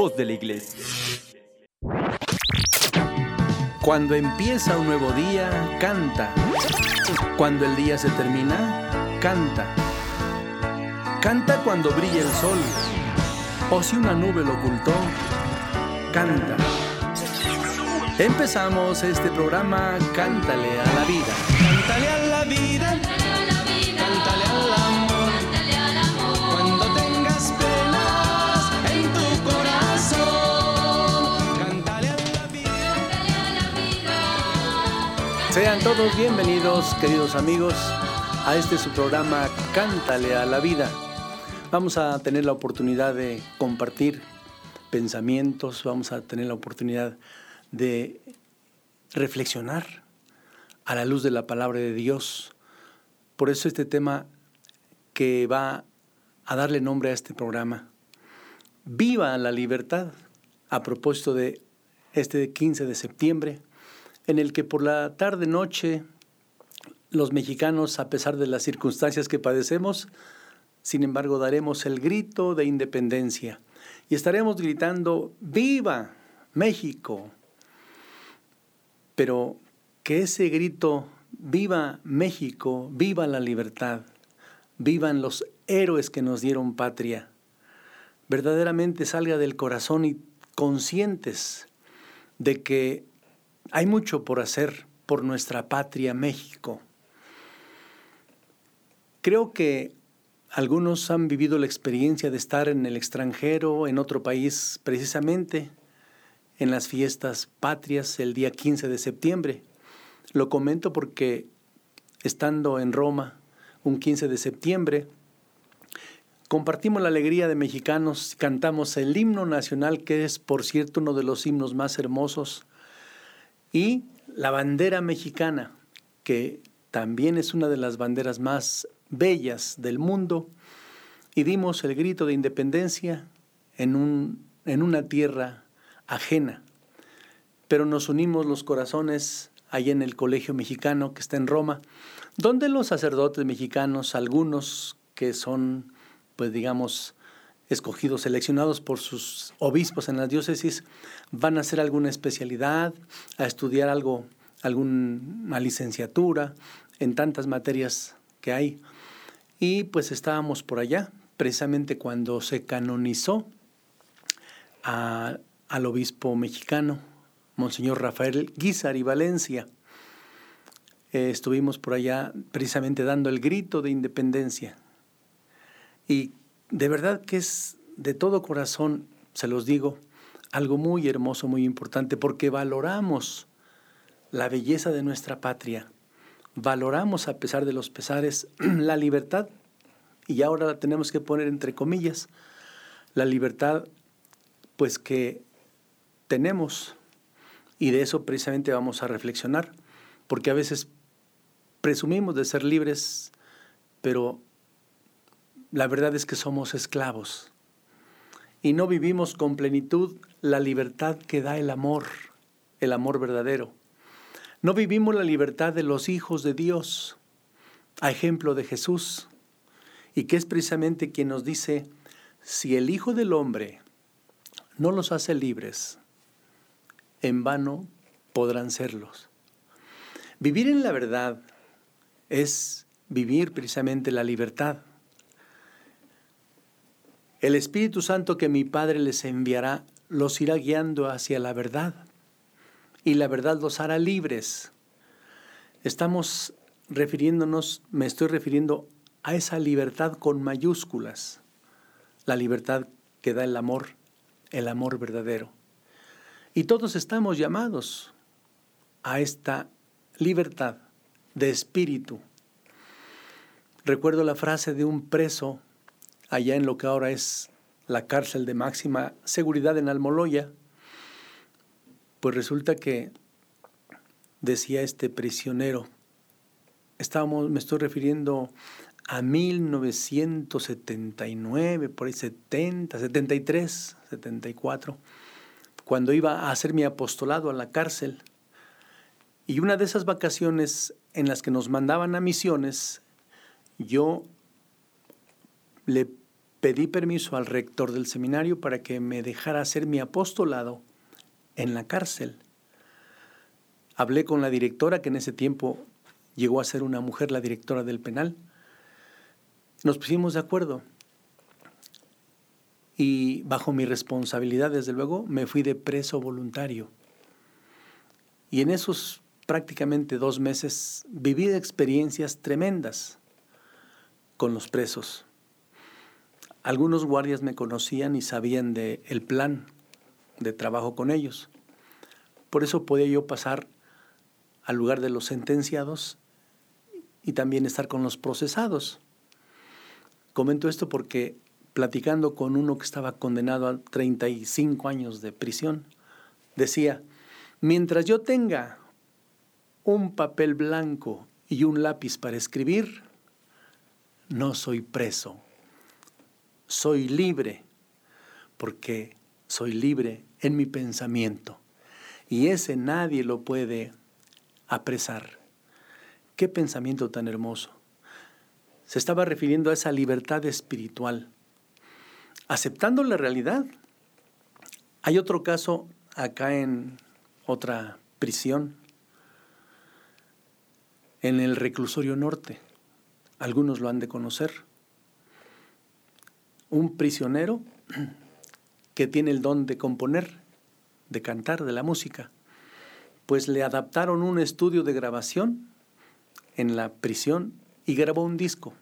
voz de la iglesia. Cuando empieza un nuevo día, canta. Cuando el día se termina, canta. Canta cuando brilla el sol. O si una nube lo ocultó, canta. Empezamos este programa Cántale a la vida. Cántale a la vida. Sean todos bienvenidos, queridos amigos, a este su programa Cántale a la vida. Vamos a tener la oportunidad de compartir pensamientos, vamos a tener la oportunidad de reflexionar a la luz de la palabra de Dios. Por eso este tema que va a darle nombre a este programa, Viva la libertad, a propósito de este 15 de septiembre, en el que por la tarde-noche los mexicanos, a pesar de las circunstancias que padecemos, sin embargo daremos el grito de independencia y estaremos gritando, ¡Viva México! Pero que ese grito, ¡Viva México! ¡Viva la libertad! ¡Vivan los héroes que nos dieron patria! verdaderamente salga del corazón y conscientes de que hay mucho por hacer por nuestra patria México. Creo que algunos han vivido la experiencia de estar en el extranjero, en otro país, precisamente en las fiestas patrias el día 15 de septiembre. Lo comento porque estando en Roma un 15 de septiembre, compartimos la alegría de mexicanos, cantamos el himno nacional, que es, por cierto, uno de los himnos más hermosos, y la bandera mexicana, que también es una de las banderas más bellas del mundo, y dimos el grito de independencia en, un, en una tierra ajena. Pero nos unimos los corazones allá en el Colegio Mexicano que está en Roma, donde los sacerdotes mexicanos, algunos que son, pues digamos, escogidos, seleccionados por sus obispos en las diócesis, van a hacer alguna especialidad, a estudiar algo, alguna licenciatura en tantas materias que hay. Y pues estábamos por allá, precisamente cuando se canonizó al obispo mexicano, Monseñor Rafael Guizar y Valencia. Eh, estuvimos por allá precisamente dando el grito de independencia. Y de verdad que es de todo corazón, se los digo, algo muy hermoso, muy importante, porque valoramos la belleza de nuestra patria, valoramos a pesar de los pesares la libertad, y ahora la tenemos que poner entre comillas, la libertad pues que tenemos, y de eso precisamente vamos a reflexionar, porque a veces presumimos de ser libres, pero la verdad es que somos esclavos y no vivimos con plenitud la libertad que da el amor, el amor verdadero. No vivimos la libertad de los hijos de Dios, a ejemplo de Jesús, y que es precisamente quien nos dice, si el Hijo del Hombre no los hace libres, en vano podrán serlos. Vivir en la verdad es vivir precisamente la libertad. El Espíritu Santo que mi Padre les enviará los irá guiando hacia la verdad y la verdad los hará libres. Estamos refiriéndonos, me estoy refiriendo a esa libertad con mayúsculas, la libertad que da el amor, el amor verdadero. Y todos estamos llamados a esta libertad de espíritu. Recuerdo la frase de un preso allá en lo que ahora es la cárcel de máxima seguridad en Almoloya, pues resulta que decía este prisionero, me estoy refiriendo a 1979, por ahí 70, 73, 74, cuando iba a hacer mi apostolado a la cárcel. Y una de esas vacaciones en las que nos mandaban a misiones, yo le pedí permiso al rector del seminario para que me dejara hacer mi apostolado en la cárcel. Hablé con la directora, que en ese tiempo llegó a ser una mujer, la directora del penal. Nos pusimos de acuerdo. Y bajo mi responsabilidad, desde luego, me fui de preso voluntario. Y en esos prácticamente dos meses viví experiencias tremendas con los presos. Algunos guardias me conocían y sabían del el plan de trabajo con ellos. Por eso podía yo pasar al lugar de los sentenciados y también estar con los procesados. Comento esto porque platicando con uno que estaba condenado a 35 años de prisión, decía, mientras yo tenga un papel blanco y un lápiz para escribir, no soy preso soy libre, porque soy libre en mi pensamiento. Y ese nadie lo puede apresar. Qué pensamiento tan hermoso. Se estaba refiriendo a esa libertad espiritual, aceptando la realidad. Hay otro caso acá en otra prisión, en el reclusorio norte. Algunos lo han de conocer un prisionero que tiene el don de componer, de cantar, de la música, pues le adaptaron un estudio de grabación en la prisión y grabó un disco.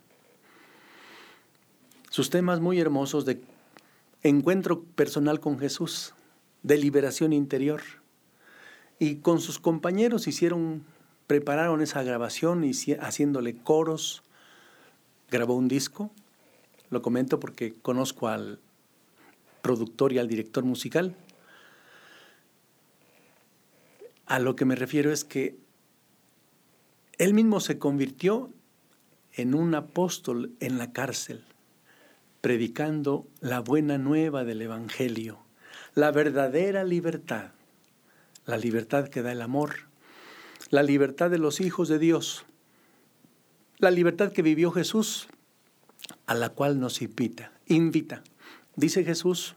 Sus temas muy hermosos de encuentro personal con Jesús, de liberación interior. Y con sus compañeros hicieron, prepararon esa grabación y haciéndole coros, grabó un disco lo comento porque conozco al productor y al director musical. A lo que me refiero es que él mismo se convirtió en un apóstol en la cárcel, predicando la buena nueva del Evangelio, la verdadera libertad, la libertad que da el amor, la libertad de los hijos de Dios, la libertad que vivió Jesús a la cual nos invita. Invita. Dice Jesús,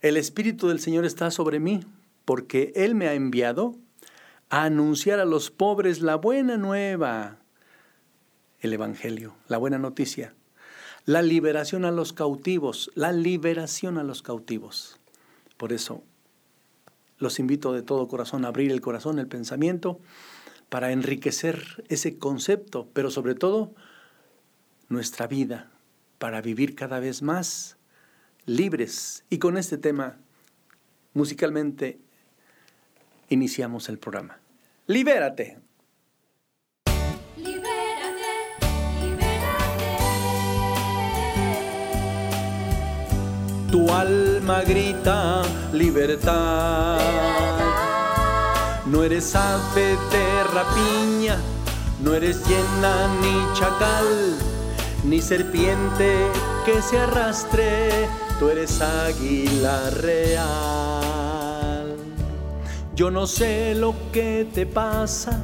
el Espíritu del Señor está sobre mí, porque Él me ha enviado a anunciar a los pobres la buena nueva, el Evangelio, la buena noticia, la liberación a los cautivos, la liberación a los cautivos. Por eso los invito de todo corazón a abrir el corazón, el pensamiento, para enriquecer ese concepto, pero sobre todo nuestra vida para vivir cada vez más libres. Y con este tema, musicalmente, iniciamos el programa. Libérate. Libérate, libérate. Tu alma grita libertad. No eres ave de rapiña, no eres llena ni chacal ni serpiente que se arrastre, tú eres águila real. Yo no sé lo que te pasa,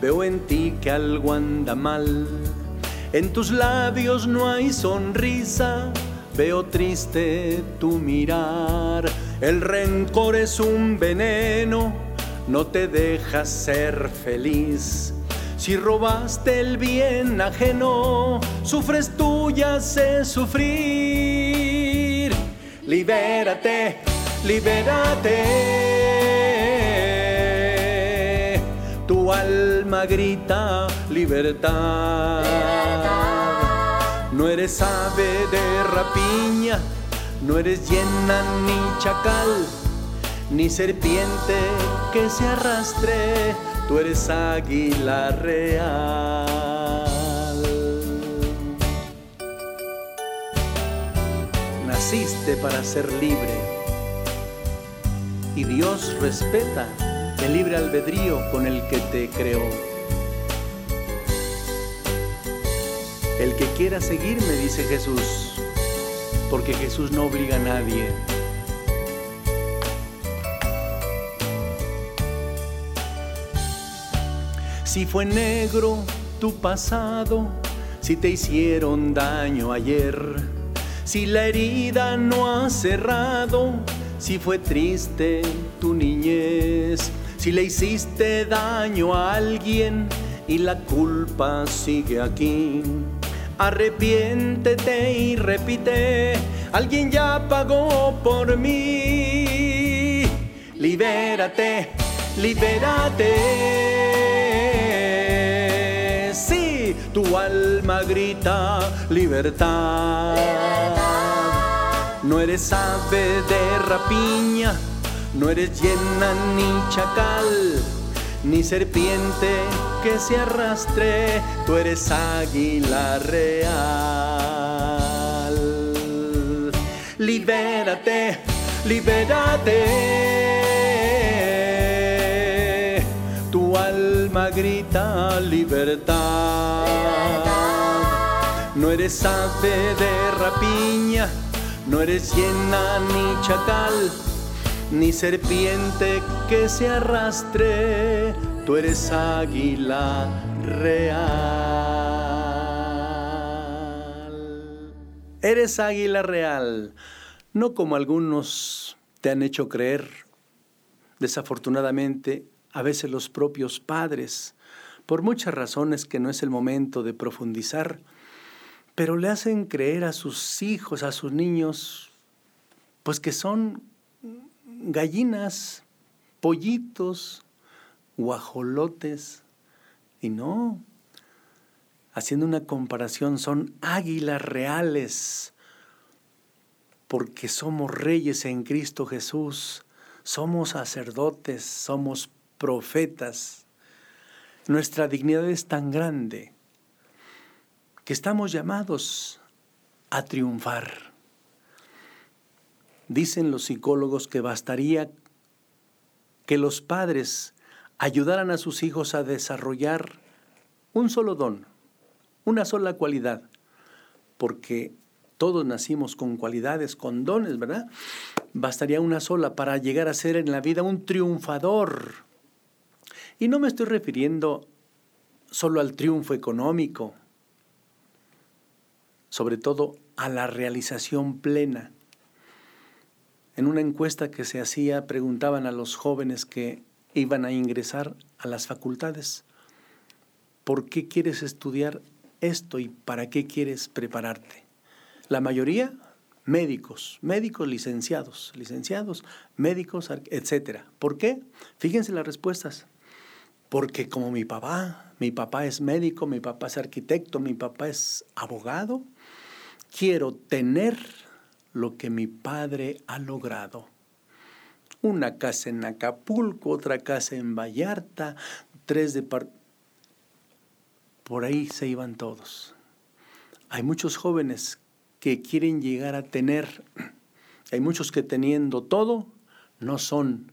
veo en ti que algo anda mal. En tus labios no hay sonrisa, veo triste tu mirar. El rencor es un veneno, no te deja ser feliz si robaste el bien ajeno, sufres tú y haces sufrir. Libérate, libérate. Tu alma grita libertad. No eres ave de rapiña, no eres llena ni chacal, ni serpiente que se arrastre tú eres águila real. Naciste para ser libre y Dios respeta el libre albedrío con el que te creó. El que quiera seguirme, dice Jesús, porque Jesús no obliga a nadie Si fue negro tu pasado, si te hicieron daño ayer, si la herida no ha cerrado, si fue triste tu niñez, si le hiciste daño a alguien y la culpa sigue aquí. Arrepiéntete y repite, alguien ya pagó por mí. Libérate, libérate. Tu alma grita libertad. No eres ave de rapiña, no eres llena ni chacal, ni serpiente que se arrastre, tú eres águila real. Libérate, libérate. Tu alma grita libertad. Eres ave de rapiña, no eres llena ni chacal, ni serpiente que se arrastre tú eres águila real. Eres águila real, no como algunos te han hecho creer. Desafortunadamente, a veces los propios padres, por muchas razones que no es el momento de profundizar, pero le hacen creer a sus hijos, a sus niños, pues que son gallinas, pollitos, guajolotes. Y no, haciendo una comparación, son águilas reales, porque somos reyes en Cristo Jesús, somos sacerdotes, somos profetas. Nuestra dignidad es tan grande que estamos llamados a triunfar. Dicen los psicólogos que bastaría que los padres ayudaran a sus hijos a desarrollar un solo don, una sola cualidad, porque todos nacimos con cualidades, con dones, ¿verdad? Bastaría una sola para llegar a ser en la vida un triunfador. Y no me estoy refiriendo solo al triunfo económico, sobre todo a la realización plena. En una encuesta que se hacía preguntaban a los jóvenes que iban a ingresar a las facultades. ¿Por qué quieres estudiar esto y para qué quieres prepararte? La mayoría, médicos, médicos licenciados, licenciados, médicos, etc. ¿Por qué? Fíjense las respuestas. Porque como mi papá, mi papá es médico, mi papá es arquitecto, mi papá es abogado, quiero tener lo que mi padre ha logrado una casa en Acapulco, otra casa en Vallarta, tres de... Por ahí se iban todos. Hay muchos jóvenes que quieren llegar a tener, hay muchos que teniendo todo, no son,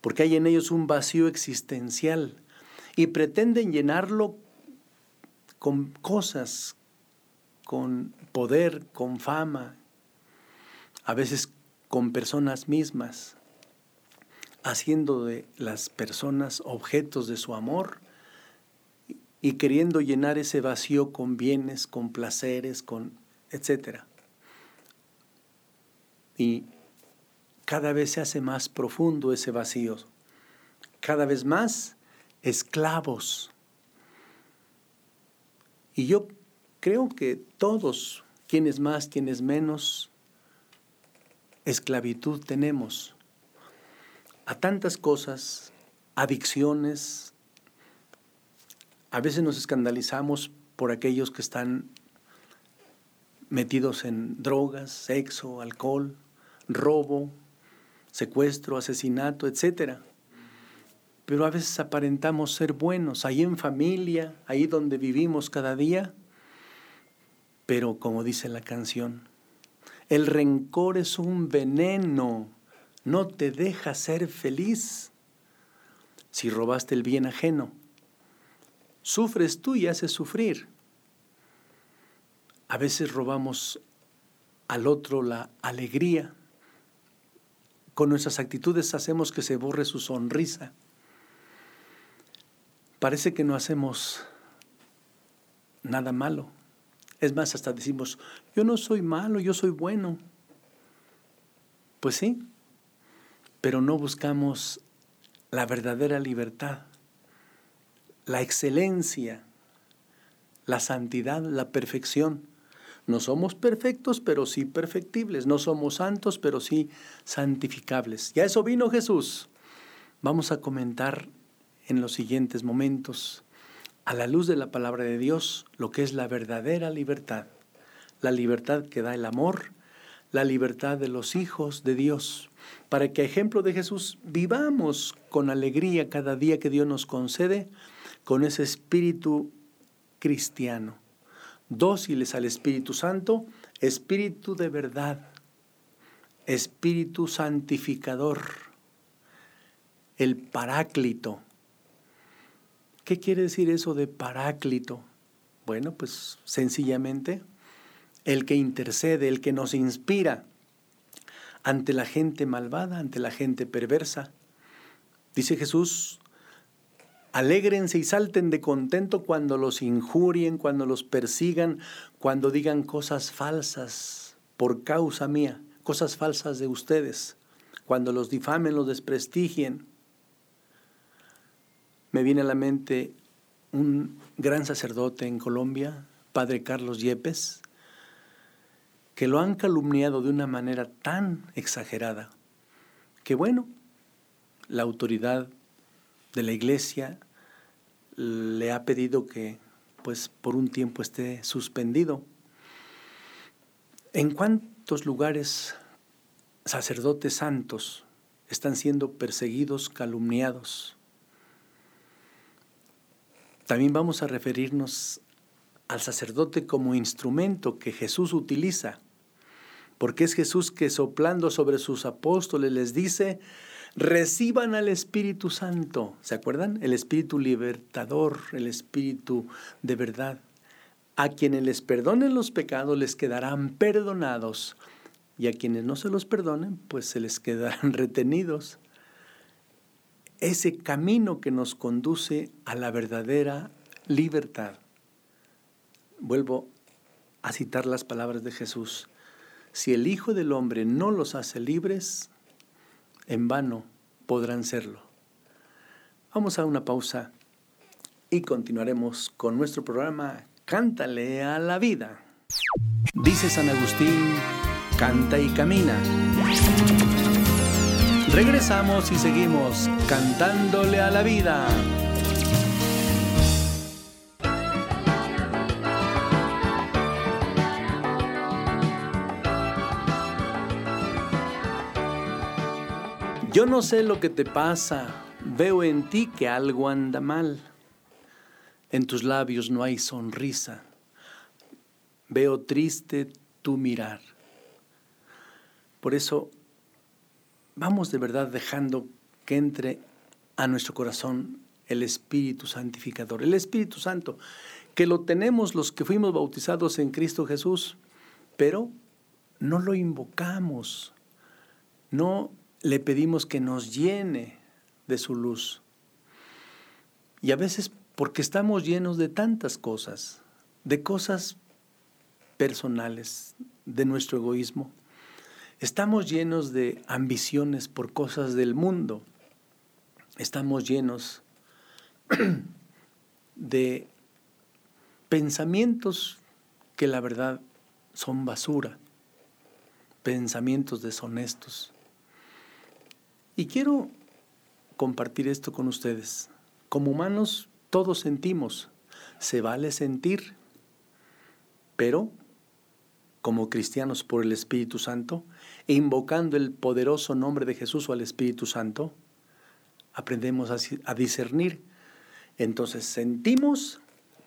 porque hay en ellos un vacío existencial y pretenden llenarlo con cosas, con poder, con fama, a veces con personas mismas haciendo de las personas objetos de su amor y queriendo llenar ese vacío con bienes, con placeres, con etcétera. Y cada vez se hace más profundo ese vacío. Cada vez más esclavos. Y yo creo que todos, quienes más, quienes menos, esclavitud tenemos a tantas cosas, adicciones. A veces nos escandalizamos por aquellos que están metidos en drogas, sexo, alcohol, robo, secuestro, asesinato, etc. Pero a veces aparentamos ser buenos, ahí en familia, ahí donde vivimos cada día. Pero como dice la canción, el rencor es un veneno no te deja ser feliz. Si robaste el bien ajeno, sufres tú y haces sufrir. A veces robamos al otro la alegría. Con nuestras actitudes hacemos que se borre su sonrisa. Parece que no hacemos nada malo. Es más, hasta decimos, yo no soy malo, yo soy bueno. Pues sí, pero no buscamos la verdadera libertad, la excelencia, la santidad, la perfección. No somos perfectos, pero sí perfectibles. No somos santos, pero sí santificables. Y a eso vino Jesús. Vamos a comentar en los siguientes momentos, a la luz de la palabra de Dios, lo que es la verdadera libertad. La libertad que da el amor, la libertad de los hijos de Dios, para que a ejemplo de Jesús vivamos con alegría cada día que Dios nos concede, con ese espíritu cristiano, dóciles al Espíritu Santo, espíritu de verdad, espíritu santificador, el paráclito. ¿Qué quiere decir eso de paráclito? Bueno, pues sencillamente el que intercede, el que nos inspira ante la gente malvada, ante la gente perversa. Dice Jesús, alégrense y salten de contento cuando los injurien, cuando los persigan, cuando digan cosas falsas por causa mía, cosas falsas de ustedes, cuando los difamen, los desprestigien. Me viene a la mente un gran sacerdote en Colombia, Padre Carlos Yepes, que lo han calumniado de una manera tan exagerada que bueno, la autoridad de la iglesia le ha pedido que pues por un tiempo esté suspendido. ¿En cuántos lugares sacerdotes santos están siendo perseguidos, calumniados? También vamos a referirnos al sacerdote como instrumento que Jesús utiliza porque es Jesús que soplando sobre sus apóstoles les dice, reciban al Espíritu Santo. ¿Se acuerdan? El Espíritu libertador, el Espíritu de verdad. A quienes les perdonen los pecados les quedarán perdonados y a quienes no se los perdonen pues se les quedarán retenidos. Ese camino que nos conduce a la verdadera libertad. Vuelvo a citar las palabras de Jesús si el Hijo del Hombre no los hace libres, en vano podrán serlo. Vamos a una pausa y continuaremos con nuestro programa Cántale a la vida. Dice San Agustín, canta y camina. Regresamos y seguimos cantándole a la vida. Yo no sé lo que te pasa, veo en ti que algo anda mal. En tus labios no hay sonrisa. Veo triste tu mirar. Por eso vamos de verdad dejando que entre a nuestro corazón el Espíritu Santificador, el Espíritu Santo, que lo tenemos los que fuimos bautizados en Cristo Jesús, pero no lo invocamos, no le pedimos que nos llene de su luz. Y a veces porque estamos llenos de tantas cosas, de cosas personales, de nuestro egoísmo. Estamos llenos de ambiciones por cosas del mundo. Estamos llenos de pensamientos que la verdad son basura, pensamientos deshonestos. Y quiero compartir esto con ustedes. Como humanos todos sentimos, se vale sentir, pero como cristianos por el Espíritu Santo, e invocando el poderoso nombre de Jesús o al Espíritu Santo, aprendemos a, discernir. Entonces sentimos,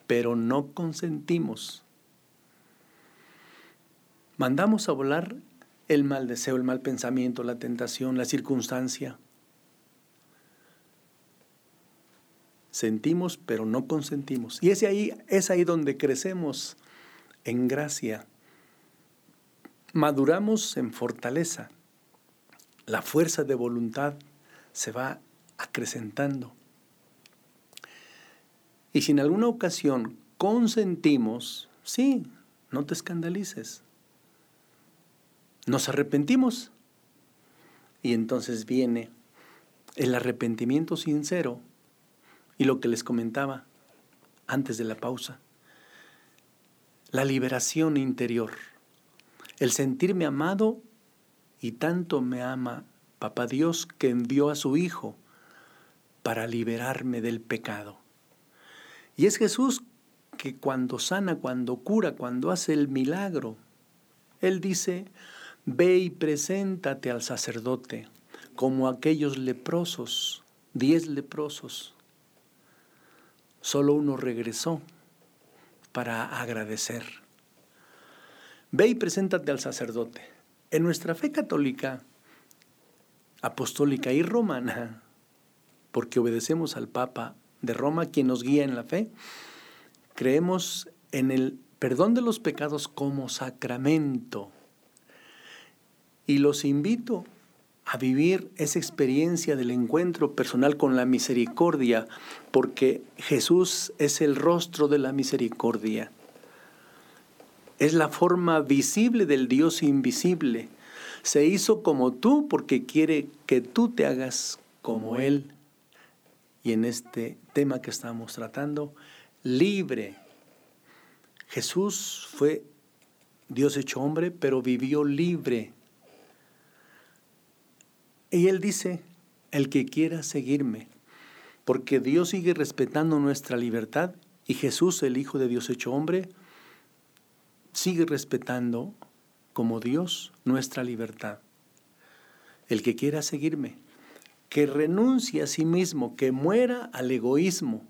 pero no consentimos. Mandamos a volar el mal deseo, el mal pensamiento, la tentación, la circunstancia. Sentimos, pero no consentimos. Y es ahí, es ahí donde crecemos en gracia. Maduramos en fortaleza. La fuerza de voluntad se va acrecentando. Y si en alguna ocasión consentimos, sí, no te escandalices. Nos arrepentimos. Y entonces viene el arrepentimiento sincero y lo que les comentaba antes de la pausa. La liberación interior. El sentirme amado y tanto me ama Papá Dios que envió a su Hijo para liberarme del pecado. Y es Jesús que cuando sana, cuando cura, cuando hace el milagro, Él dice, ve y preséntate al sacerdote, como aquellos leprosos, diez leprosos. Solo uno regresó para agradecer. Ve y preséntate al sacerdote. En nuestra fe católica, apostólica y romana, porque obedecemos al Papa de Roma, quien nos guía en la fe, creemos en el perdón de los pecados como sacramento. Y los invito a vivir esa experiencia del encuentro personal con la misericordia, porque Jesús es el rostro de la misericordia. Es la forma visible del Dios invisible. Se hizo como tú porque quiere que tú te hagas como Él y en este tema que estamos tratando, libre. Jesús fue Dios hecho hombre, pero vivió libre. Y él dice, el que quiera seguirme, porque Dios sigue respetando nuestra libertad y Jesús, el Hijo de Dios hecho hombre, sigue respetando como Dios nuestra libertad. El que quiera seguirme, que renuncie a sí mismo, que muera al egoísmo,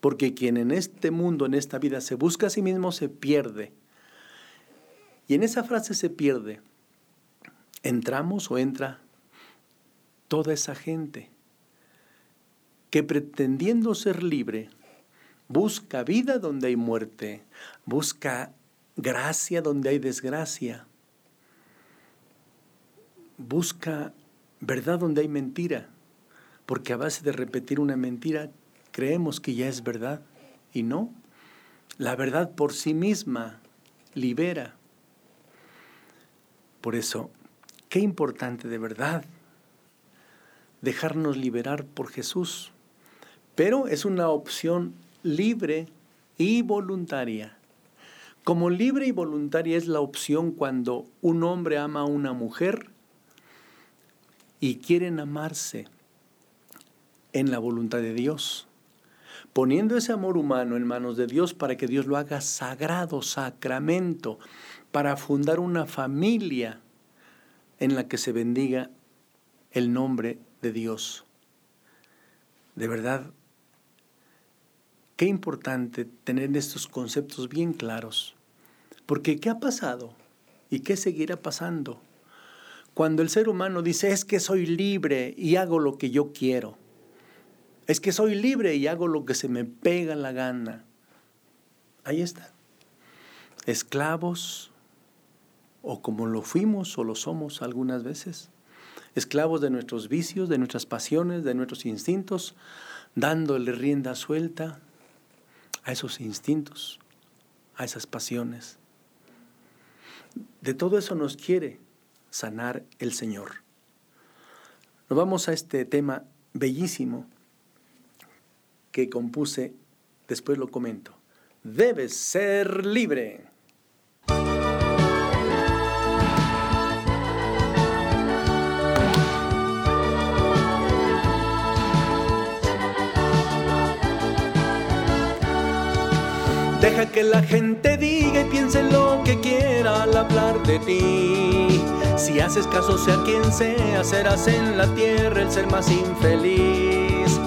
porque quien en este mundo, en esta vida, se busca a sí mismo, se pierde. Y en esa frase se pierde. Entramos o entra toda esa gente que pretendiendo ser libre, busca vida donde hay muerte, busca gracia donde hay desgracia, busca verdad donde hay mentira, porque a base de repetir una mentira creemos que ya es verdad y no. La verdad por sí misma libera. Por eso, qué importante de verdad dejarnos liberar por Jesús. Pero es una opción libre y voluntaria. Como libre y voluntaria es la opción cuando un hombre ama a una mujer y quieren amarse en la voluntad de Dios, poniendo ese amor humano en manos de Dios para que Dios lo haga sagrado, sacramento, para fundar una familia en la que se bendiga el nombre de Dios. De verdad, qué importante tener estos conceptos bien claros, porque ¿qué ha pasado? ¿Y qué seguirá pasando? Cuando el ser humano dice, es que soy libre y hago lo que yo quiero. Es que soy libre y hago lo que se me pega la gana. Ahí está. Esclavos, o como lo fuimos o lo somos algunas veces. Esclavos de nuestros vicios, de nuestras pasiones, de nuestros instintos, dándole rienda suelta a esos instintos, a esas pasiones. De todo eso nos quiere sanar el Señor. Nos vamos a este tema bellísimo que compuse, después lo comento. Debes ser libre. Que la gente diga y piense lo que quiera al hablar de ti. Si haces caso sea quien sea, serás en la tierra el ser más infeliz.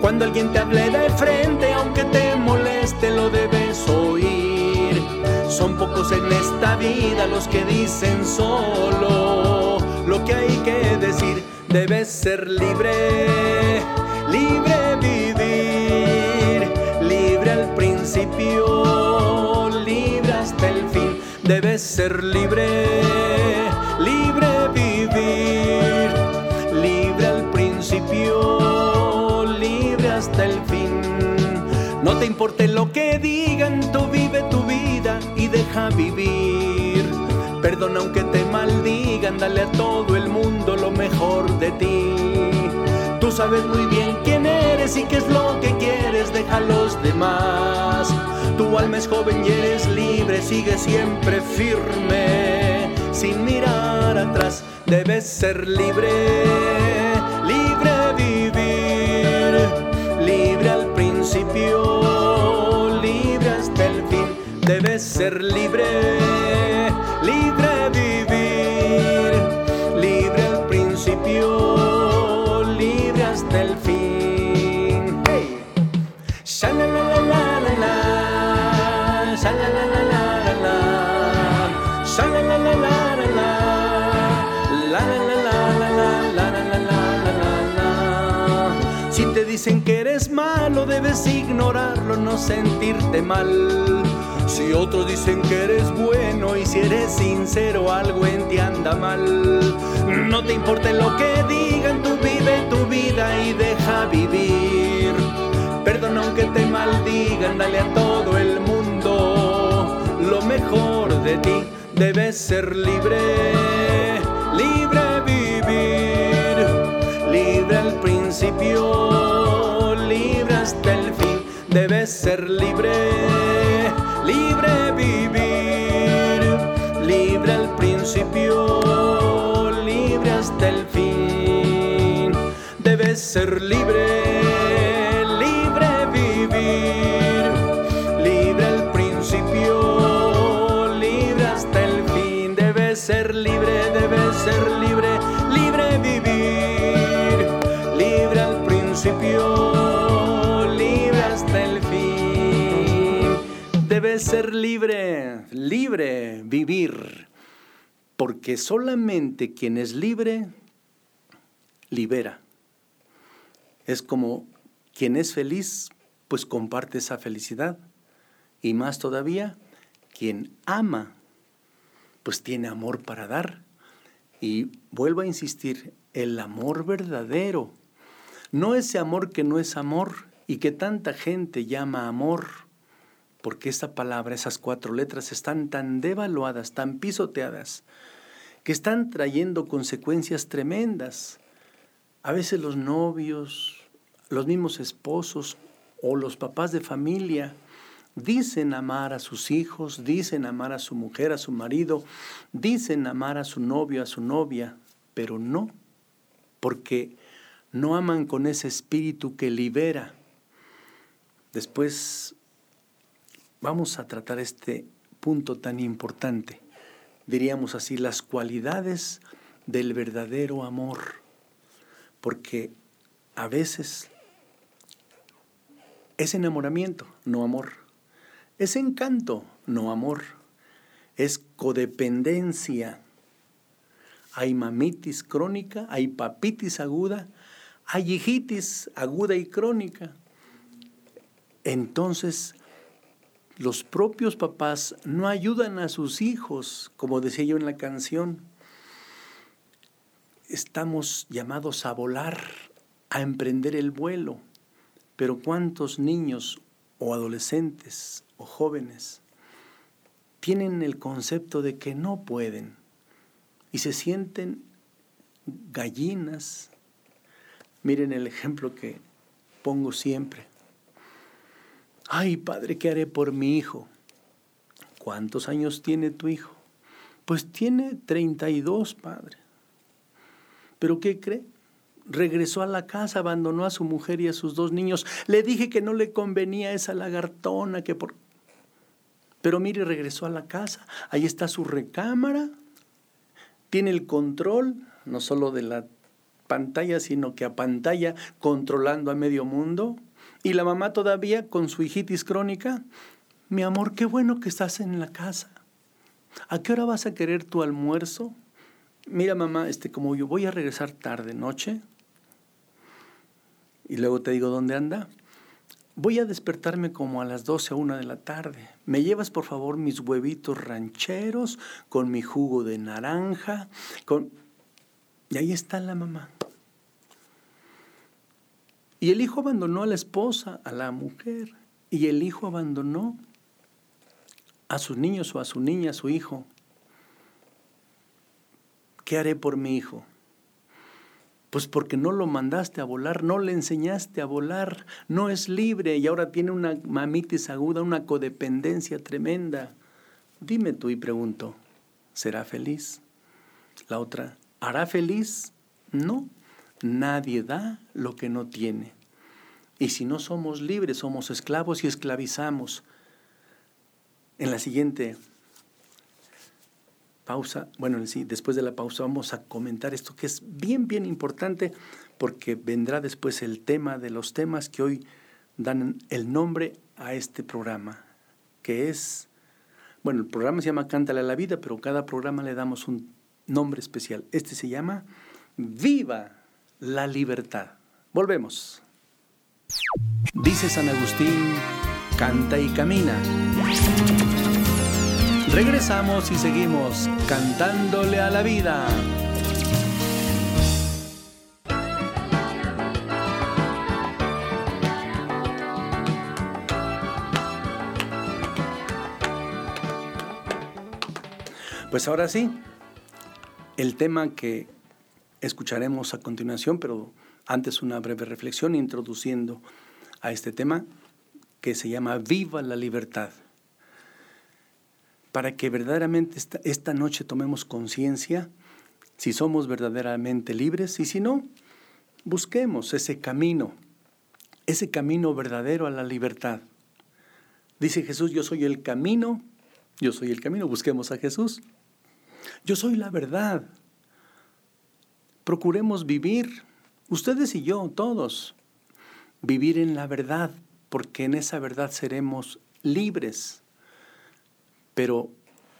Cuando alguien te hable de frente, aunque te moleste, lo debes oír. Son pocos en esta vida los que dicen solo lo que hay que decir. Debes ser libre, libre libre hasta el fin. Debes ser libre, libre vivir, libre al principio, libre hasta el fin. No te importe lo que digan, tú vive tu vida y deja vivir. Perdona aunque te maldigan, dale a todo el mundo lo mejor de ti. Tú sabes muy bien quién eres y qué es lo que quieres, deja a los demás. Tu alma es joven y eres libre, sigue siempre firme, sin mirar atrás. Debes ser libre, libre vivir, libre al principio, libre hasta el fin. Debes ser libre, dicen que eres malo, debes ignorarlo, no sentirte mal. Si otros dicen que eres bueno y si eres sincero, algo en ti anda mal. No te importe lo que digan, tú vive tu vida y deja vivir. Perdona aunque te maldigan, dale a todo el mundo lo mejor de ti. Debes ser libre, libre vivir, libre al principio, hasta el fin. Debes ser libre, libre vivir, libre al principio, libre hasta el fin. Debes ser libre, libre vivir, libre al principio, libre hasta el fin. Debes ser libre, debes ser libre, libre vivir, libre al principio, Ser libre, libre vivir, porque solamente quien es libre, libera. Es como quien es feliz, pues comparte esa felicidad. Y más todavía, quien ama, pues tiene amor para dar. Y vuelvo a insistir, el amor verdadero, no ese amor que no es amor y que tanta gente llama amor, porque esa palabra, esas cuatro letras están tan devaluadas, tan pisoteadas, que están trayendo consecuencias tremendas. A veces los novios, los mismos esposos o los papás de familia dicen amar a sus hijos, dicen amar a su mujer, a su marido, dicen amar a su novio, a su novia, pero no, porque no aman con ese espíritu que libera. Después vamos a tratar este punto tan importante, diríamos así, las cualidades del verdadero amor, porque a veces es enamoramiento, no amor. Es encanto, no amor. Es codependencia. Hay mamitis crónica, hay papitis aguda, hay hijitis aguda y crónica. Entonces, los propios papás no ayudan a sus hijos, como decía yo en la canción. Estamos llamados a volar, a emprender el vuelo, pero ¿cuántos niños o adolescentes o jóvenes tienen el concepto de que no pueden y se sienten gallinas? Miren el ejemplo que pongo siempre. Ay, padre, ¿qué haré por mi hijo? ¿Cuántos años tiene tu hijo? Pues tiene 32, padre. ¿Pero qué cree? Regresó a la casa, abandonó a su mujer y a sus dos niños. Le dije que no le convenía esa lagartona, que por... Pero mire, regresó a la casa. Ahí está su recámara. Tiene el control, no solo de la pantalla, sino que a pantalla controlando a medio mundo. Y la mamá todavía con su hijitis crónica. Mi amor, qué bueno que estás en la casa. ¿A qué hora vas a querer tu almuerzo? Mira, mamá, este, como yo voy a regresar tarde, noche, y luego te digo dónde anda, voy a despertarme como a las 12 o 1 de la tarde. ¿Me llevas, por favor, mis huevitos rancheros con mi jugo de naranja? Y ahí está la mamá. Y el hijo abandonó a la esposa, a la mujer, y el hijo abandonó a sus niños o a su niña, a su hijo, ¿qué haré por mi hijo? Pues porque no lo mandaste a volar, no le enseñaste a volar, no es libre y ahora tiene una mamitis aguda, una codependencia tremenda. Dime tú y pregunto, ¿será feliz? La otra, ¿hará feliz? No, nadie da lo que no tiene. Y si no somos libres, somos esclavos y esclavizamos. En la siguiente pausa, bueno, sí, después de la pausa vamos a comentar esto que es bien, bien importante porque vendrá después el tema de los temas que hoy dan el nombre a este programa, que es, bueno, el programa se llama Cántale a la vida, pero cada programa le damos un nombre especial. Este se llama Viva la libertad. Volvemos. Dice San Agustín, canta y camina. Regresamos y seguimos cantándole a la vida. Pues ahora sí, el tema que escucharemos a continuación, pero antes una breve reflexión introduciendo a este tema que se llama Viva la libertad para que verdaderamente esta, noche tomemos conciencia si somos verdaderamente libres y si no, busquemos ese camino, ese camino verdadero a la libertad. Dice Jesús, yo soy el camino, yo soy el camino, busquemos a Jesús. Yo soy la verdad. Procuremos vivir, ustedes y yo, todos, vivir en la verdad, porque en esa verdad seremos libres. Pero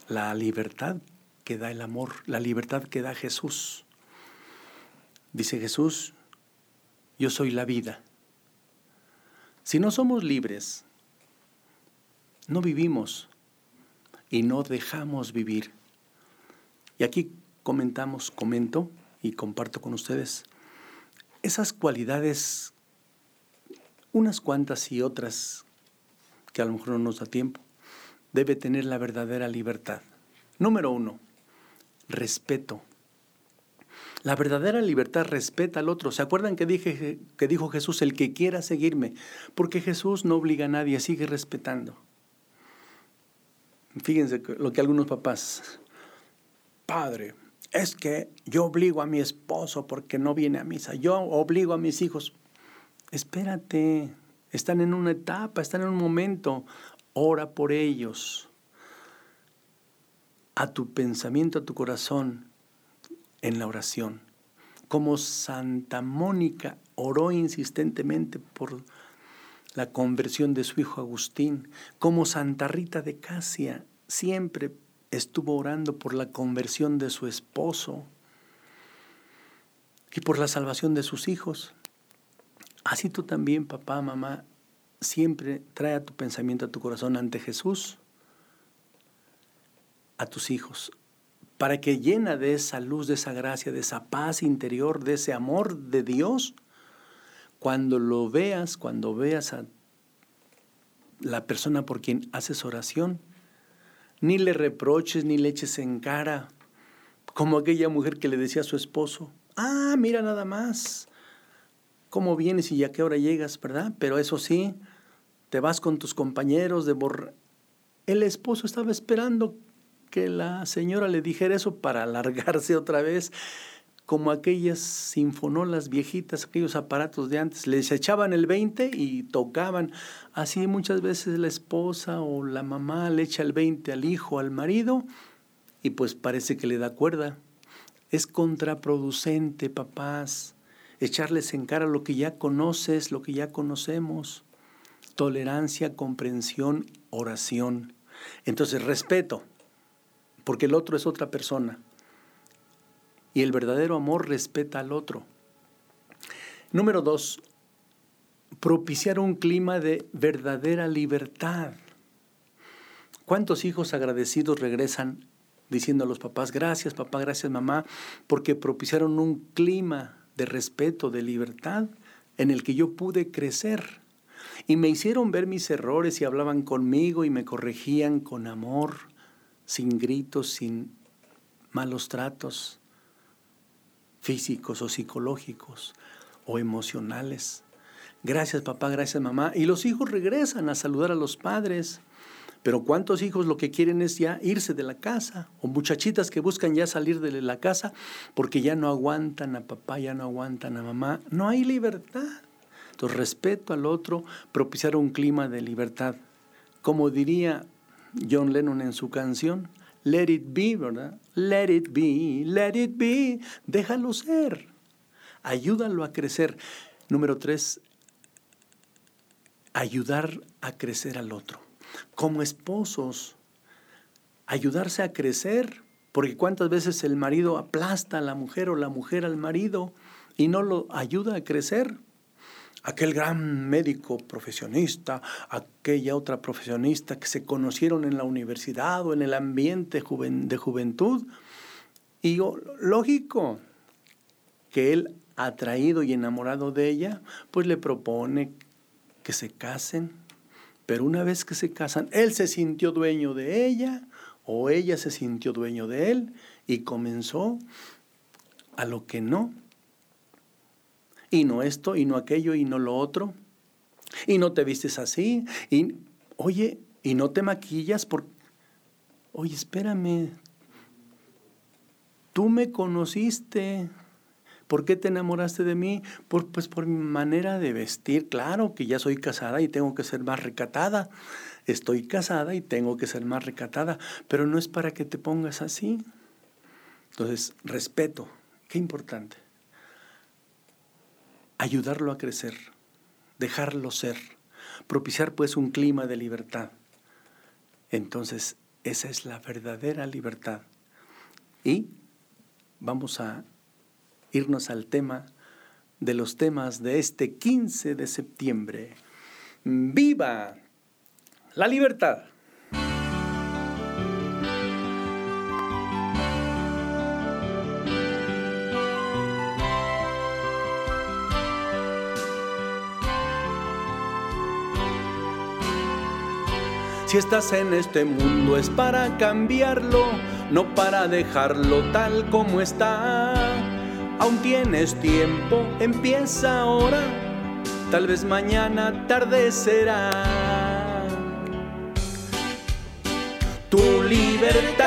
la libertad que da el amor, la libertad que da Jesús. Dice Jesús, yo soy la vida. Si no somos libres, no vivimos y no dejamos vivir. Y aquí comentamos, comento y comparto con ustedes esas cualidades, unas cuantas y otras que a lo mejor no nos da tiempo, debe tener la verdadera libertad. Número uno, respeto. La verdadera libertad respeta al otro. ¿Se acuerdan que, dije, que dijo Jesús, el que quiera seguirme? Porque Jesús no obliga a nadie, sigue respetando. Fíjense lo que algunos papás, padre, es que yo obligo a mi esposo porque no viene a misa, yo obligo a mis hijos. Espérate, están en una etapa, están en un momento ora por ellos. A tu pensamiento, a tu corazón en la oración. Como Santa Mónica oró insistentemente por la conversión de su hijo Agustín, como Santa Rita de Casia siempre estuvo orando por la conversión de su esposo y por la salvación de sus hijos. Así tú también, papá, mamá, siempre trae a tu pensamiento, a tu corazón ante Jesús, a tus hijos, para que llena de esa luz, de esa gracia, de esa paz interior, de ese amor de Dios, cuando lo veas, cuando veas a la persona por quien haces oración, ni le reproches, ni le eches en cara, como aquella mujer que le decía a su esposo, ah, mira nada más, cómo vienes y a qué hora llegas, ¿verdad? Pero eso sí, te vas con tus compañeros de borra. El esposo estaba esperando que la señora le dijera eso para alargarse otra vez, como aquellas sinfonolas viejitas, aquellos aparatos de antes, les echaban el 20 y tocaban. Así muchas veces la esposa o la mamá le echa el 20 al hijo, al marido, y pues parece que le da cuerda. Es contraproducente, papás, echarles en cara lo que ya conoces, lo que ya conocemos tolerancia, comprensión, oración. Entonces, respeto, porque el otro es otra persona. Y el verdadero amor respeta al otro. Número dos, propiciar un clima de verdadera libertad. ¿Cuántos hijos agradecidos regresan diciendo a los papás, gracias papá, gracias mamá, porque propiciaron un clima de respeto, de libertad, en el que yo pude crecer? y me hicieron ver mis errores y hablaban conmigo y me corregían con amor, sin gritos, sin malos tratos físicos o psicológicos o emocionales. Gracias papá, gracias mamá. Y los hijos regresan a saludar a los padres. Pero ¿cuántos hijos lo que quieren es ya irse de la casa? O muchachitas que buscan ya salir de la casa porque ya no aguantan a papá, ya no aguantan a mamá. No hay libertad. Entonces, respeto al otro, propiciar un clima de libertad. Como diría John Lennon en su canción, let it be, ¿verdad? Let it be, let it be. Déjalo ser. Ayúdalo a crecer. Número tres, ayudar a crecer al otro. Como esposos, ayudarse a crecer, porque cuántas veces el marido aplasta a la mujer o la mujer al marido y no lo ayuda a crecer. Aquel gran médico profesionista, aquella otra profesionista que se conocieron en la universidad o en el ambiente de juventud. Y lógico que él, atraído y enamorado de ella, pues le propone que se casen, pero una vez que se casan, él se sintió dueño de ella o ella se sintió dueño de él y comenzó a lo que no. Y no esto, y no aquello, y no lo otro. Y no te vistes así. Y, oye, y no te maquillas por... Oye, espérame. Tú me conociste, ¿Por qué te enamoraste de mí? Pues por mi manera de vestir. Claro que ya soy casada y tengo que ser más recatada. Estoy casada y tengo que ser más recatada, pero no es para que te pongas así. Entonces, respeto, qué importante. Ayudarlo a crecer, dejarlo ser, propiciar pues un clima de libertad. Entonces, esa es la verdadera libertad. Y vamos a irnos al tema de los temas de este 15 de septiembre. ¡Viva la libertad! Si estás en este mundo es para cambiarlo, no para dejarlo tal como está aún tienes tiempo, empieza ahora, tal vez mañana tarde será. Tu libertad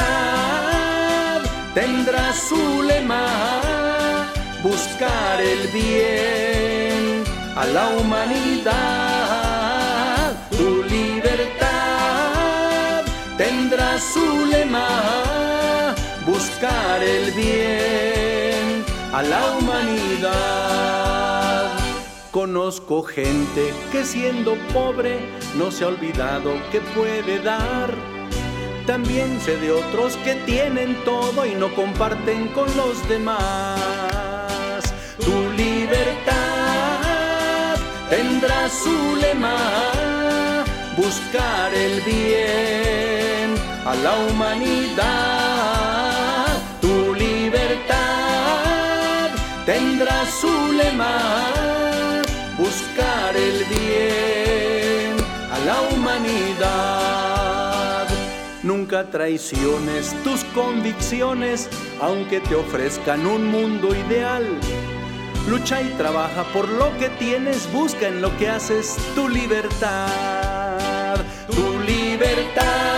tendrá su lema, buscar el bien a la humanidad. Su lema, buscar el bien a la humanidad. Conozco gente que siendo pobre no se ha olvidado que puede dar. También sé de otros que tienen todo y no comparten con los demás. Tu libertad tendrá su lema, buscar el bien a la humanidad tendrá su lema, buscar el bien a la humanidad. Nunca traiciones tus convicciones, aunque te ofrezcan un mundo ideal. Lucha y trabaja por lo que tienes, busca en lo que haces tu libertad. Tu libertad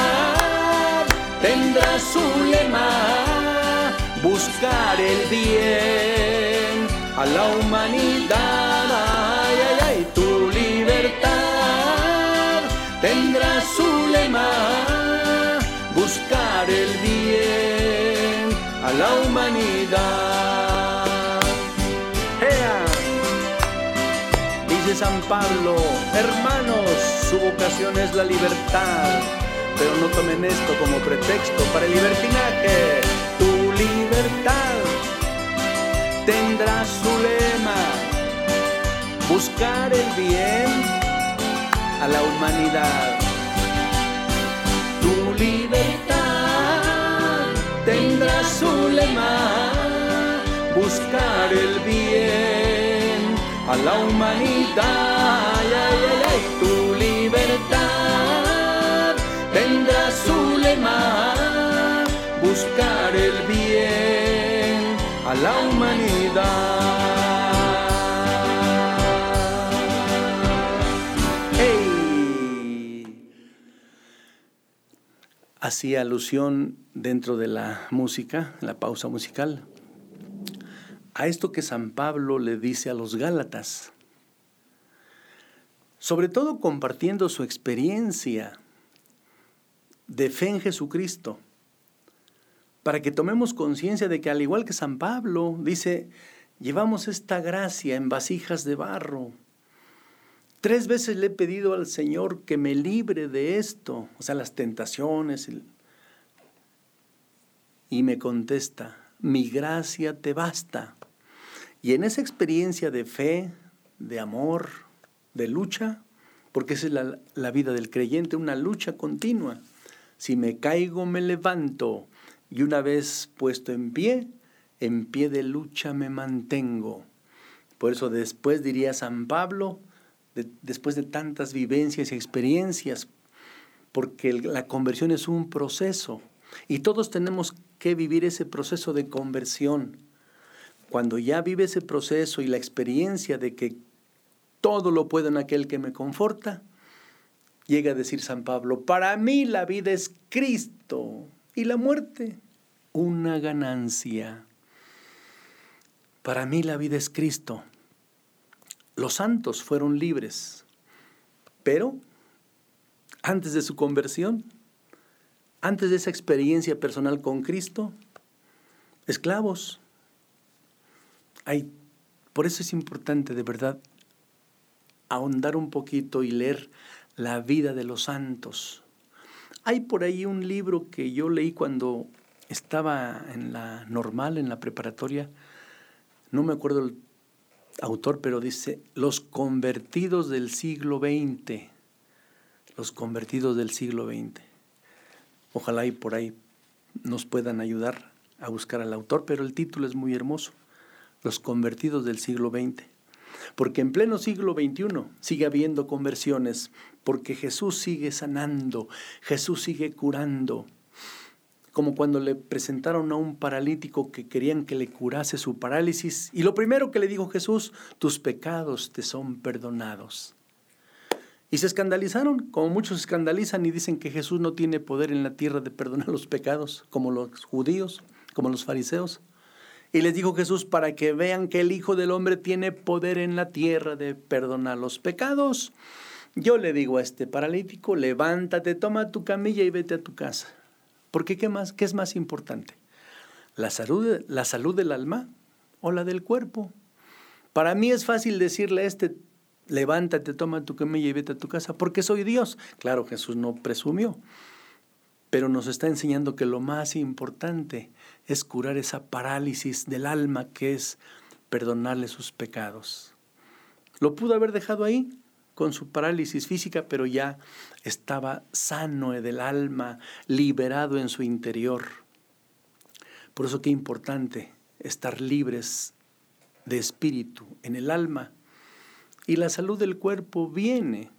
tendrá su lema, buscar el bien a la humanidad. Ay, ay, ay, tu libertad tendrá su lema, buscar el bien a la humanidad. ¡Ea! Dice San Pablo, hermanos, su vocación es la libertad, pero no tomen esto como pretexto para el libertinaje. Tu libertad tendrá su lema, buscar el bien a la humanidad. Tu libertad tendrá su lema, buscar el bien a la humanidad. A la humanidad. hacía alusión dentro de la música, la pausa musical, a esto que San Pablo le dice a los Gálatas, sobre todo compartiendo su experiencia de fe en Jesucristo, para que tomemos conciencia de que al igual que San Pablo dice, llevamos esta gracia en vasijas de barro, Tres veces le he pedido al Señor que me libre de esto, o sea, las tentaciones. Y me contesta, mi gracia te basta. Y en esa experiencia de fe, de amor, de lucha, porque esa es la, la vida del creyente, una lucha continua. Si me caigo, me levanto. Y una vez puesto en pie, en pie de lucha me mantengo. Por eso después diría San Pablo, después de tantas vivencias y experiencias, porque la conversión es un proceso y todos tenemos que vivir ese proceso de conversión. Cuando ya vive ese proceso y la experiencia de que todo lo puedo en aquel que me conforta, llega a decir San Pablo, para mí la vida es Cristo y la muerte una ganancia. Para mí la vida es Cristo los santos fueron libres, pero antes de su conversión, antes de esa experiencia personal con Cristo, esclavos. Hay, por eso es importante de verdad ahondar un poquito y leer la vida de los santos. Hay por ahí un libro que yo leí cuando estaba en la normal, en la preparatoria, no me acuerdo el autor, pero dice, los convertidos del siglo XX, los convertidos del siglo XX. Ojalá y por ahí nos puedan ayudar a buscar al autor, pero el título es muy hermoso, Los convertidos del siglo XX. Porque en pleno siglo XXI sigue habiendo conversiones, porque Jesús sigue sanando, Jesús sigue curando, como cuando le presentaron a un paralítico que querían que le curase su parálisis. Y lo primero que le dijo Jesús, tus pecados te son perdonados. Y se escandalizaron, como muchos escandalizan y dicen que Jesús no tiene poder en la tierra de perdonar los pecados, como los judíos, como los fariseos. Y les dijo Jesús para que vean que el Hijo del Hombre tiene poder en la tierra de perdonar los pecados. Yo le digo a este paralítico, levántate, toma tu camilla y vete a tu casa. Porque ¿qué, más, qué es más importante? ¿La salud, ¿La salud del alma o la del cuerpo? Para mí es fácil decirle a este, levántate, toma tu camilla y vete a tu casa, porque soy Dios. Claro, Jesús no presumió, pero nos está enseñando que lo más importante es curar esa parálisis del alma que es perdonarle sus pecados. Lo pudo haber dejado ahí, con su parálisis física, pero ya estaba sano del alma, liberado en su interior. Por eso qué importante estar libres de espíritu en el alma. Y la salud del cuerpo viene,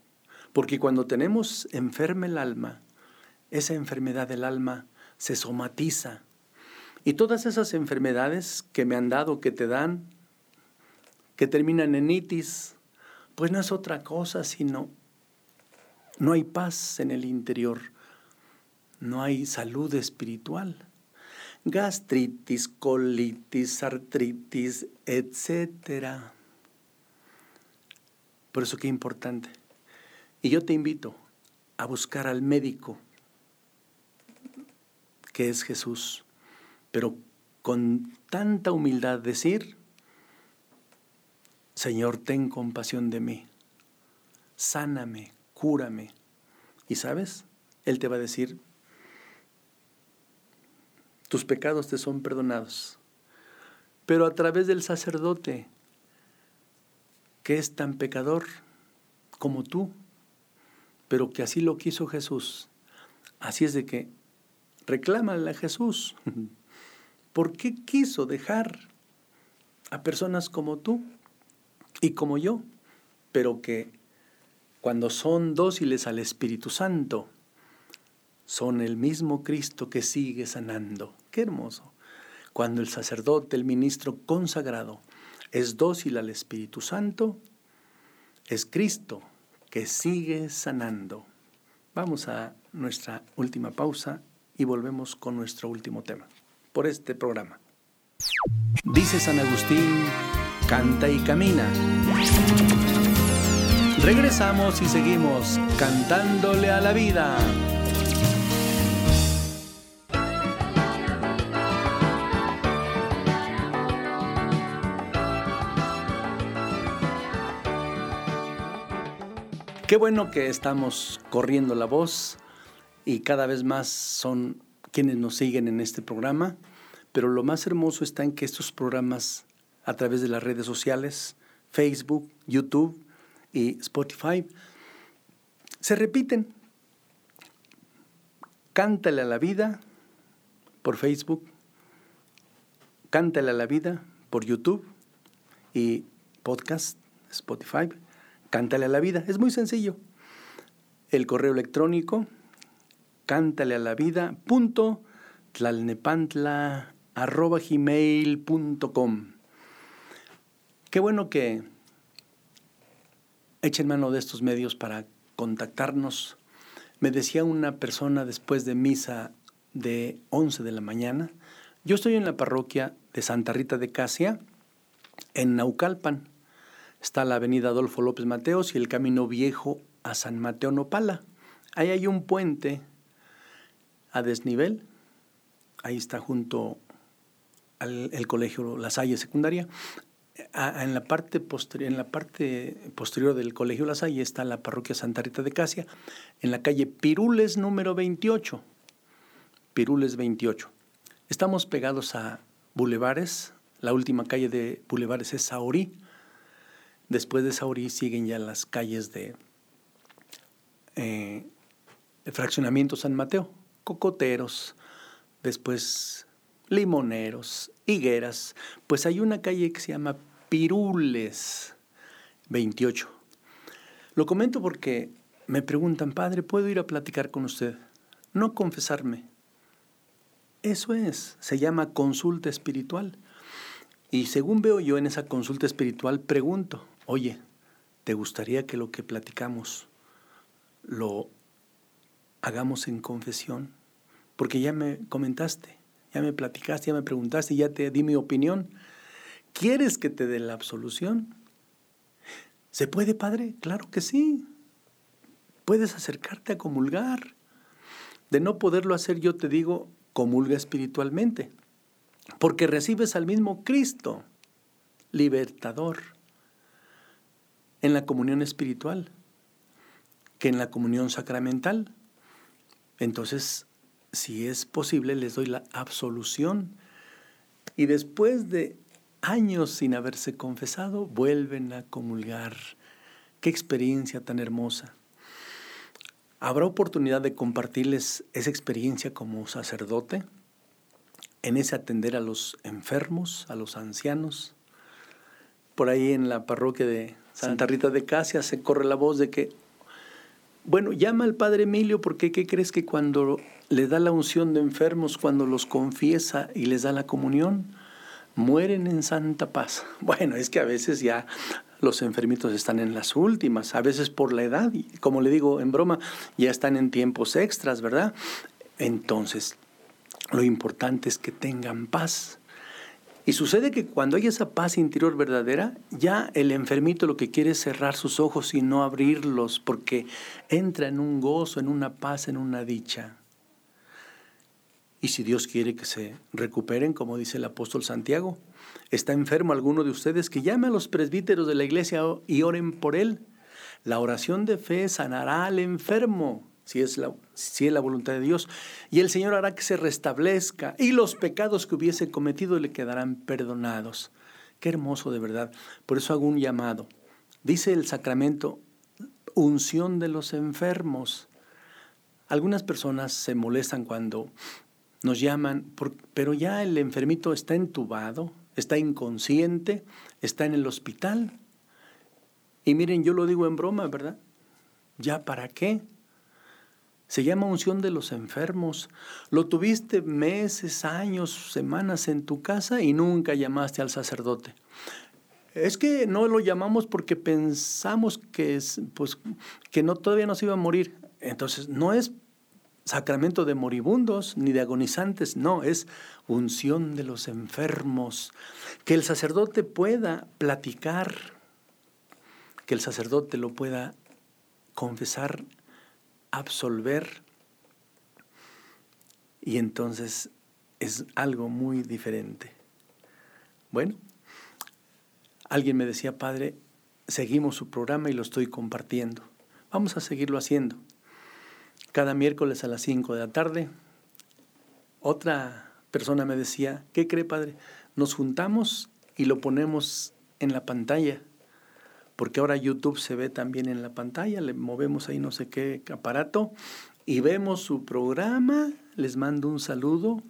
porque cuando tenemos enferma el alma, esa enfermedad del alma se somatiza. Y todas esas enfermedades que me han dado, que te dan, que terminan en itis, pues no es otra cosa sino no hay paz en el interior, no hay salud espiritual. Gastritis, colitis, artritis, etc. Por eso qué importante. Y yo te invito a buscar al médico, que es Jesús, pero con tanta humildad decir, Señor, ten compasión de mí, sáname, cúrame. Y sabes, Él te va a decir, tus pecados te son perdonados. Pero a través del sacerdote, que es tan pecador como tú, pero que así lo quiso Jesús. Así es de que reclámale a Jesús. ¿Por qué quiso dejar a personas como tú? Y como yo, pero que cuando son dóciles al Espíritu Santo, son el mismo Cristo que sigue sanando. Qué hermoso. cuando el sacerdote, el ministro consagrado, es dócil al Espíritu Santo, es Cristo que sigue sanando. Vamos a nuestra última pausa y volvemos con nuestro último tema por este programa. Dice San Agustín, canta y camina. Regresamos y seguimos cantándole a la vida. Qué bueno que estamos corriendo la voz y cada vez más son quienes nos siguen en este programa, pero lo más hermoso está en que estos programas a través de las redes sociales, Facebook, YouTube y Spotify, se repiten. Cántale a la vida por Facebook, Cántale a la vida por YouTube y podcast, Spotify, Cántale a la vida. Es muy sencillo. El correo electrónico, cántale a la vida, punto, tlalnepantla, arroba gmail.com. Qué bueno que echen mano de estos medios para contactarnos. Me decía una persona después de misa de 11 de la mañana, yo estoy en la parroquia de Santa Rita de Casia, en Naucalpan. Está la avenida Adolfo López Mateos y el camino viejo a San Mateo Nopala. Ahí hay un puente a desnivel. Ahí está junto al el colegio La Salle Secundaria en, la parte posterior, en la parte posterior del Colegio La Salle está la parroquia Santa Rita de Casia, en la calle Pirules número 28. Pirules 28. Estamos pegados a Bulevares, la última calle de Bulevares es Saorí. Después de Saorí siguen ya las calles de eh, Fraccionamiento San Mateo, Cocoteros, después Limoneros, higueras, pues hay una calle que se llama Pirules 28. Lo comento porque me preguntan, padre, ¿puedo ir a platicar con usted? No confesarme. Eso es, se llama consulta espiritual. Y según veo yo en esa consulta espiritual, pregunto, oye, ¿te gustaría que lo que platicamos lo hagamos en confesión? Porque ya me comentaste, ya me platicaste, ya me preguntaste, ya te di mi opinión. ¿Quieres que te dé la absolución? ¿Se puede, Padre? Claro que sí. Puedes acercarte a comulgar. De no poderlo hacer, yo te digo, comulga espiritualmente, porque recibes al mismo Cristo, libertador, en la comunión espiritual que en la comunión sacramental. Entonces, si es posible, les doy la absolución. Y después de años sin haberse confesado, vuelven a comulgar. Qué experiencia tan hermosa. ¿Habrá oportunidad de compartirles esa experiencia como sacerdote? En ese atender a los enfermos, a los ancianos. Por ahí en la parroquia de Santa Rita de Casia se corre la voz de que bueno, llama al Padre Emilio porque ¿qué crees que cuando le da la unción de enfermos, cuando los confiesa y les da la comunión, mueren en santa paz? Bueno, es que a veces ya los enfermitos están en las últimas, a veces por la edad, y como le digo en broma, ya están en tiempos extras, ¿verdad? Entonces, lo importante es que tengan paz. Y sucede que cuando hay esa paz interior verdadera, ya el enfermito lo que quiere es cerrar sus ojos y no abrirlos, porque entra en un gozo, en una paz, en una dicha. Y si Dios quiere que se recuperen, como dice el apóstol Santiago, está enfermo alguno de ustedes, que llame a los presbíteros de la iglesia y oren por él. La oración de fe sanará al enfermo si es, la, si es la voluntad de Dios. Y el Señor hará que se restablezca y los pecados que hubiese cometido le quedarán perdonados. Qué hermoso de verdad. Por eso hago un llamado. Dice el sacramento, unción de los enfermos. Algunas personas se molestan cuando nos llaman, pero ya el enfermito está entubado, está inconsciente, está en el hospital. Y miren, yo lo digo en broma, ¿verdad? ¿Ya para qué? Se llama unción de los enfermos. Lo tuviste meses, años, semanas en tu casa y nunca llamaste al sacerdote. Es que no lo llamamos porque pensamos que, es, pues, que no, todavía no se iba a morir. Entonces, no es sacramento de moribundos ni de agonizantes, no, es unción de los enfermos. Que el sacerdote pueda platicar, que el sacerdote lo pueda confesar, absolver, y entonces es algo muy diferente. Bueno, alguien me decía, Padre, seguimos su programa y lo estoy compartiendo. Vamos a seguirlo haciendo cada miércoles a las 5 de la tarde. Otra persona me decía, ¿qué cree padre? Nos juntamos y lo ponemos en la pantalla, porque ahora YouTube se ve también en la pantalla, le movemos ahí no sé qué aparato y vemos su programa, les mando un saludo,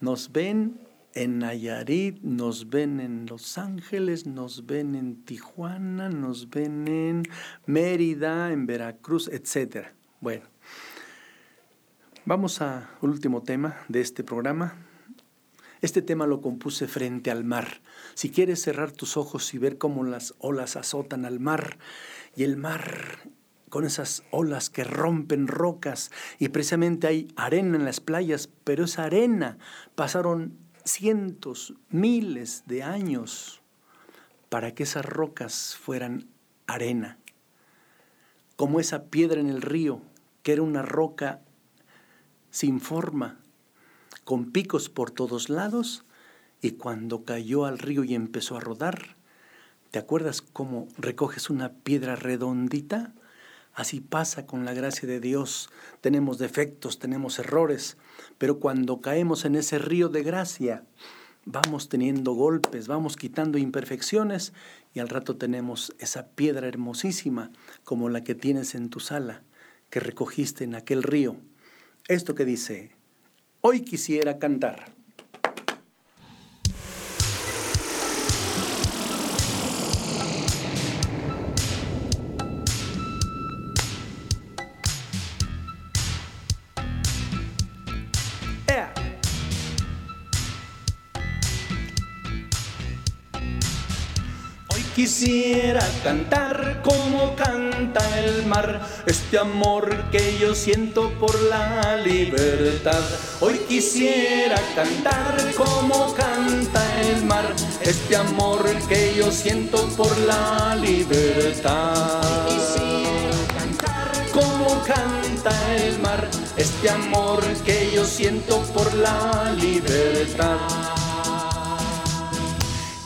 nos ven en Nayarit, nos ven en Los Ángeles, nos ven en Tijuana, nos ven en Mérida, en Veracruz, etcétera. Bueno, Vamos al último tema de este programa. Este tema lo compuse frente al mar. Si quieres cerrar tus ojos y ver cómo las olas azotan al mar y el mar con esas olas que rompen rocas y precisamente hay arena en las playas, pero esa arena pasaron cientos, miles de años para que esas rocas fueran arena. Como esa piedra en el río, que era una roca sin forma, con picos por todos lados, y cuando cayó al río y empezó a rodar, ¿te acuerdas cómo recoges una piedra redondita? Así pasa con la gracia de Dios. Tenemos defectos, tenemos errores, pero cuando caemos en ese río de gracia, vamos teniendo golpes, vamos quitando imperfecciones y al rato tenemos esa piedra hermosísima como la que tienes en tu sala, que recogiste en aquel río esto que dice, hoy quisiera cantar. Quisiera cantar como canta el mar, este amor que yo siento por la libertad. Hoy quisiera cantar como canta el mar, este amor que yo siento por la libertad. Como canta el mar, este amor que yo siento por la libertad.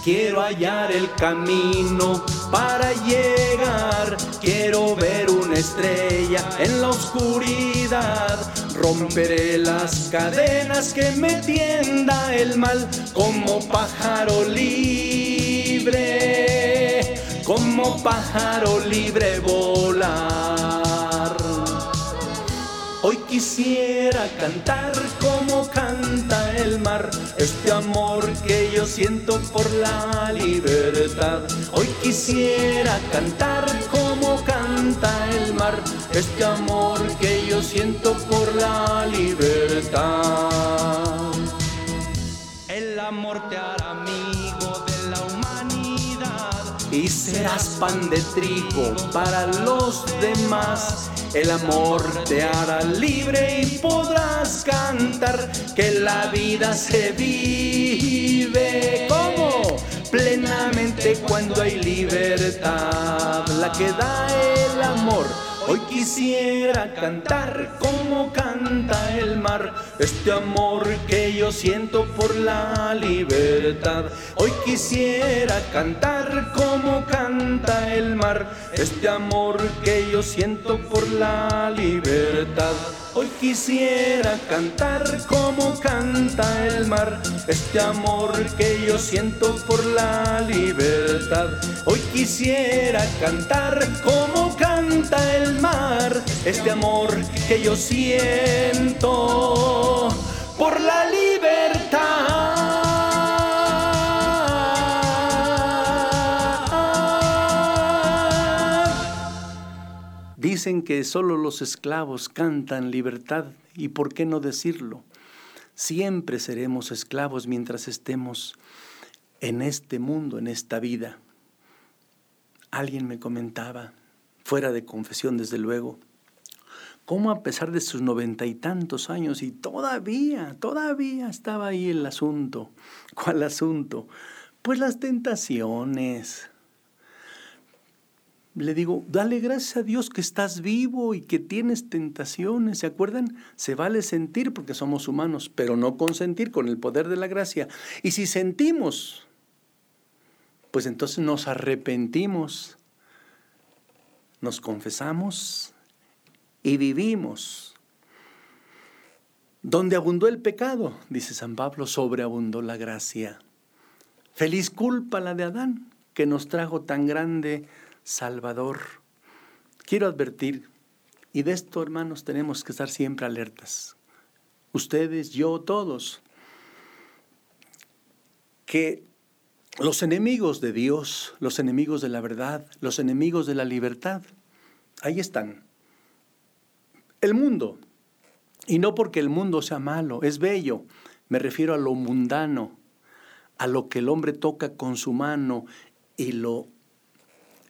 Quiero hallar el camino para llegar. Quiero ver una estrella en la oscuridad. Romperé las cadenas que me tienda el mal como pájaro libre. Como pájaro libre volar. Hoy quisiera cantar como canta el mar, este amor que siento por la libertad. Hoy quisiera cantar como canta el mar, este amor que yo siento por la libertad. El amor te hará amigo de la humanidad y serás pan de trigo para los demás el amor te hará libre y podrás cantar que la vida se vive. Como plenamente cuando hay libertad, la que da el amor Hoy quisiera cantar como canta el mar, este amor que yo siento por la libertad. Hoy quisiera cantar como canta el mar, este amor que yo siento por la libertad. Hoy quisiera cantar como canta el mar, este amor que yo siento por la libertad. Hoy quisiera cantar como canta el mar, este amor que yo siento por la libertad. Dicen que solo los esclavos cantan libertad, y por qué no decirlo. Siempre seremos esclavos mientras estemos en este mundo, en esta vida. Alguien me comentaba, fuera de confesión desde luego, cómo a pesar de sus noventa y tantos años y todavía, todavía estaba ahí el asunto. ¿Cuál asunto? Pues las tentaciones, le digo, dale gracias a Dios que estás vivo y que tienes tentaciones. ¿Se acuerdan? Se vale sentir porque somos humanos, pero no consentir con el poder de la gracia. Y si sentimos, pues entonces nos arrepentimos, nos confesamos y vivimos. Donde abundó el pecado, dice San Pablo, sobreabundó la gracia. Feliz culpa la de Adán, que nos trajo tan grande Salvador. Quiero advertir, y de esto hermanos tenemos que estar siempre alertas, ustedes, yo, todos, que los enemigos de Dios, los enemigos de la verdad, los enemigos de la libertad, ahí están. El mundo, y no porque el mundo sea malo, es bello, me refiero a lo mundano, a lo que el hombre toca con su mano y lo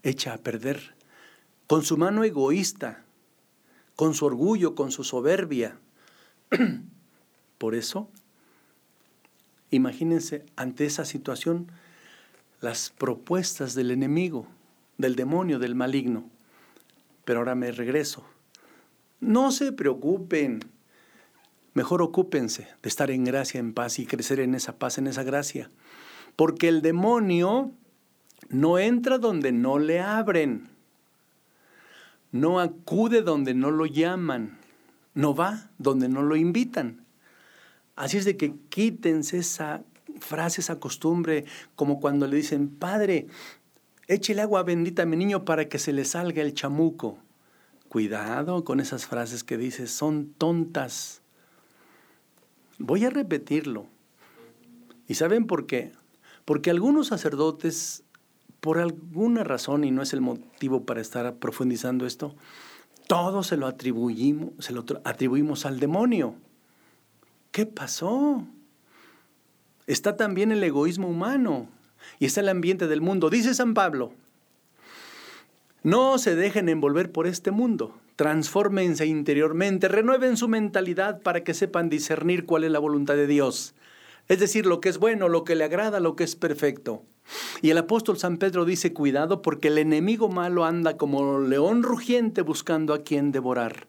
echa a perder, con su mano egoísta, con su orgullo, con su soberbia. Por eso, imagínense ante esa situación las propuestas del enemigo, del demonio, del maligno. Pero ahora me regreso. No se preocupen. Mejor ocúpense de estar en gracia, en paz y crecer en esa paz, en esa gracia. Porque el demonio no entra donde no le abren. No acude donde no lo llaman. No va donde no lo invitan. Así es de que quítense esa frase, esa costumbre, como cuando le dicen, Padre, échele agua bendita a mi niño para que se le salga el chamuco. Cuidado con esas frases que dices, son tontas. Voy a repetirlo. ¿Y saben por qué? Porque algunos sacerdotes por alguna razón, y no es el motivo para estar profundizando esto, todo se lo atribuimos, se lo atribuimos al demonio. ¿Qué pasó? Está también el egoísmo humano y está el ambiente del mundo. Dice San Pablo, no se dejen envolver por este mundo, transfórmense interiormente, renueven su mentalidad para que sepan discernir cuál es la voluntad de Dios. Es decir, lo que es bueno, lo que le agrada, lo que es perfecto. Y el apóstol San Pedro dice, cuidado porque el enemigo malo anda como león rugiente buscando a quien devorar.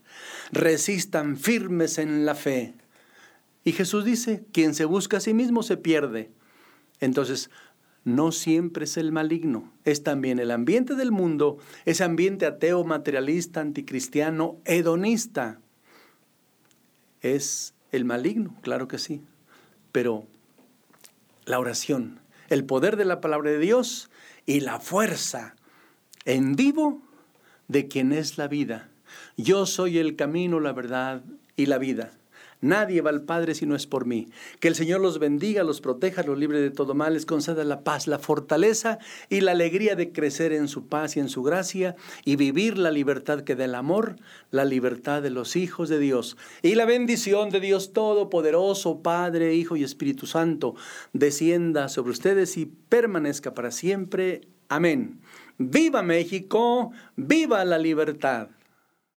Resistan firmes en la fe. Y Jesús dice, quien se busca a sí mismo se pierde. Entonces, no siempre es el maligno, es también el ambiente del mundo, ese ambiente ateo, materialista, anticristiano, hedonista. Es el maligno, claro que sí, pero la oración, el poder de la palabra de Dios y la fuerza en vivo de quien es la vida. Yo soy el camino, la verdad y la vida. Nadie va al Padre si no es por mí. Que el Señor los bendiga, los proteja, los libre de todo mal, les conceda la paz, la fortaleza y la alegría de crecer en su paz y en su gracia y vivir la libertad que da el amor, la libertad de los hijos de Dios. Y la bendición de Dios Todopoderoso, Padre, Hijo y Espíritu Santo, descienda sobre ustedes y permanezca para siempre. Amén. Viva México, viva la libertad.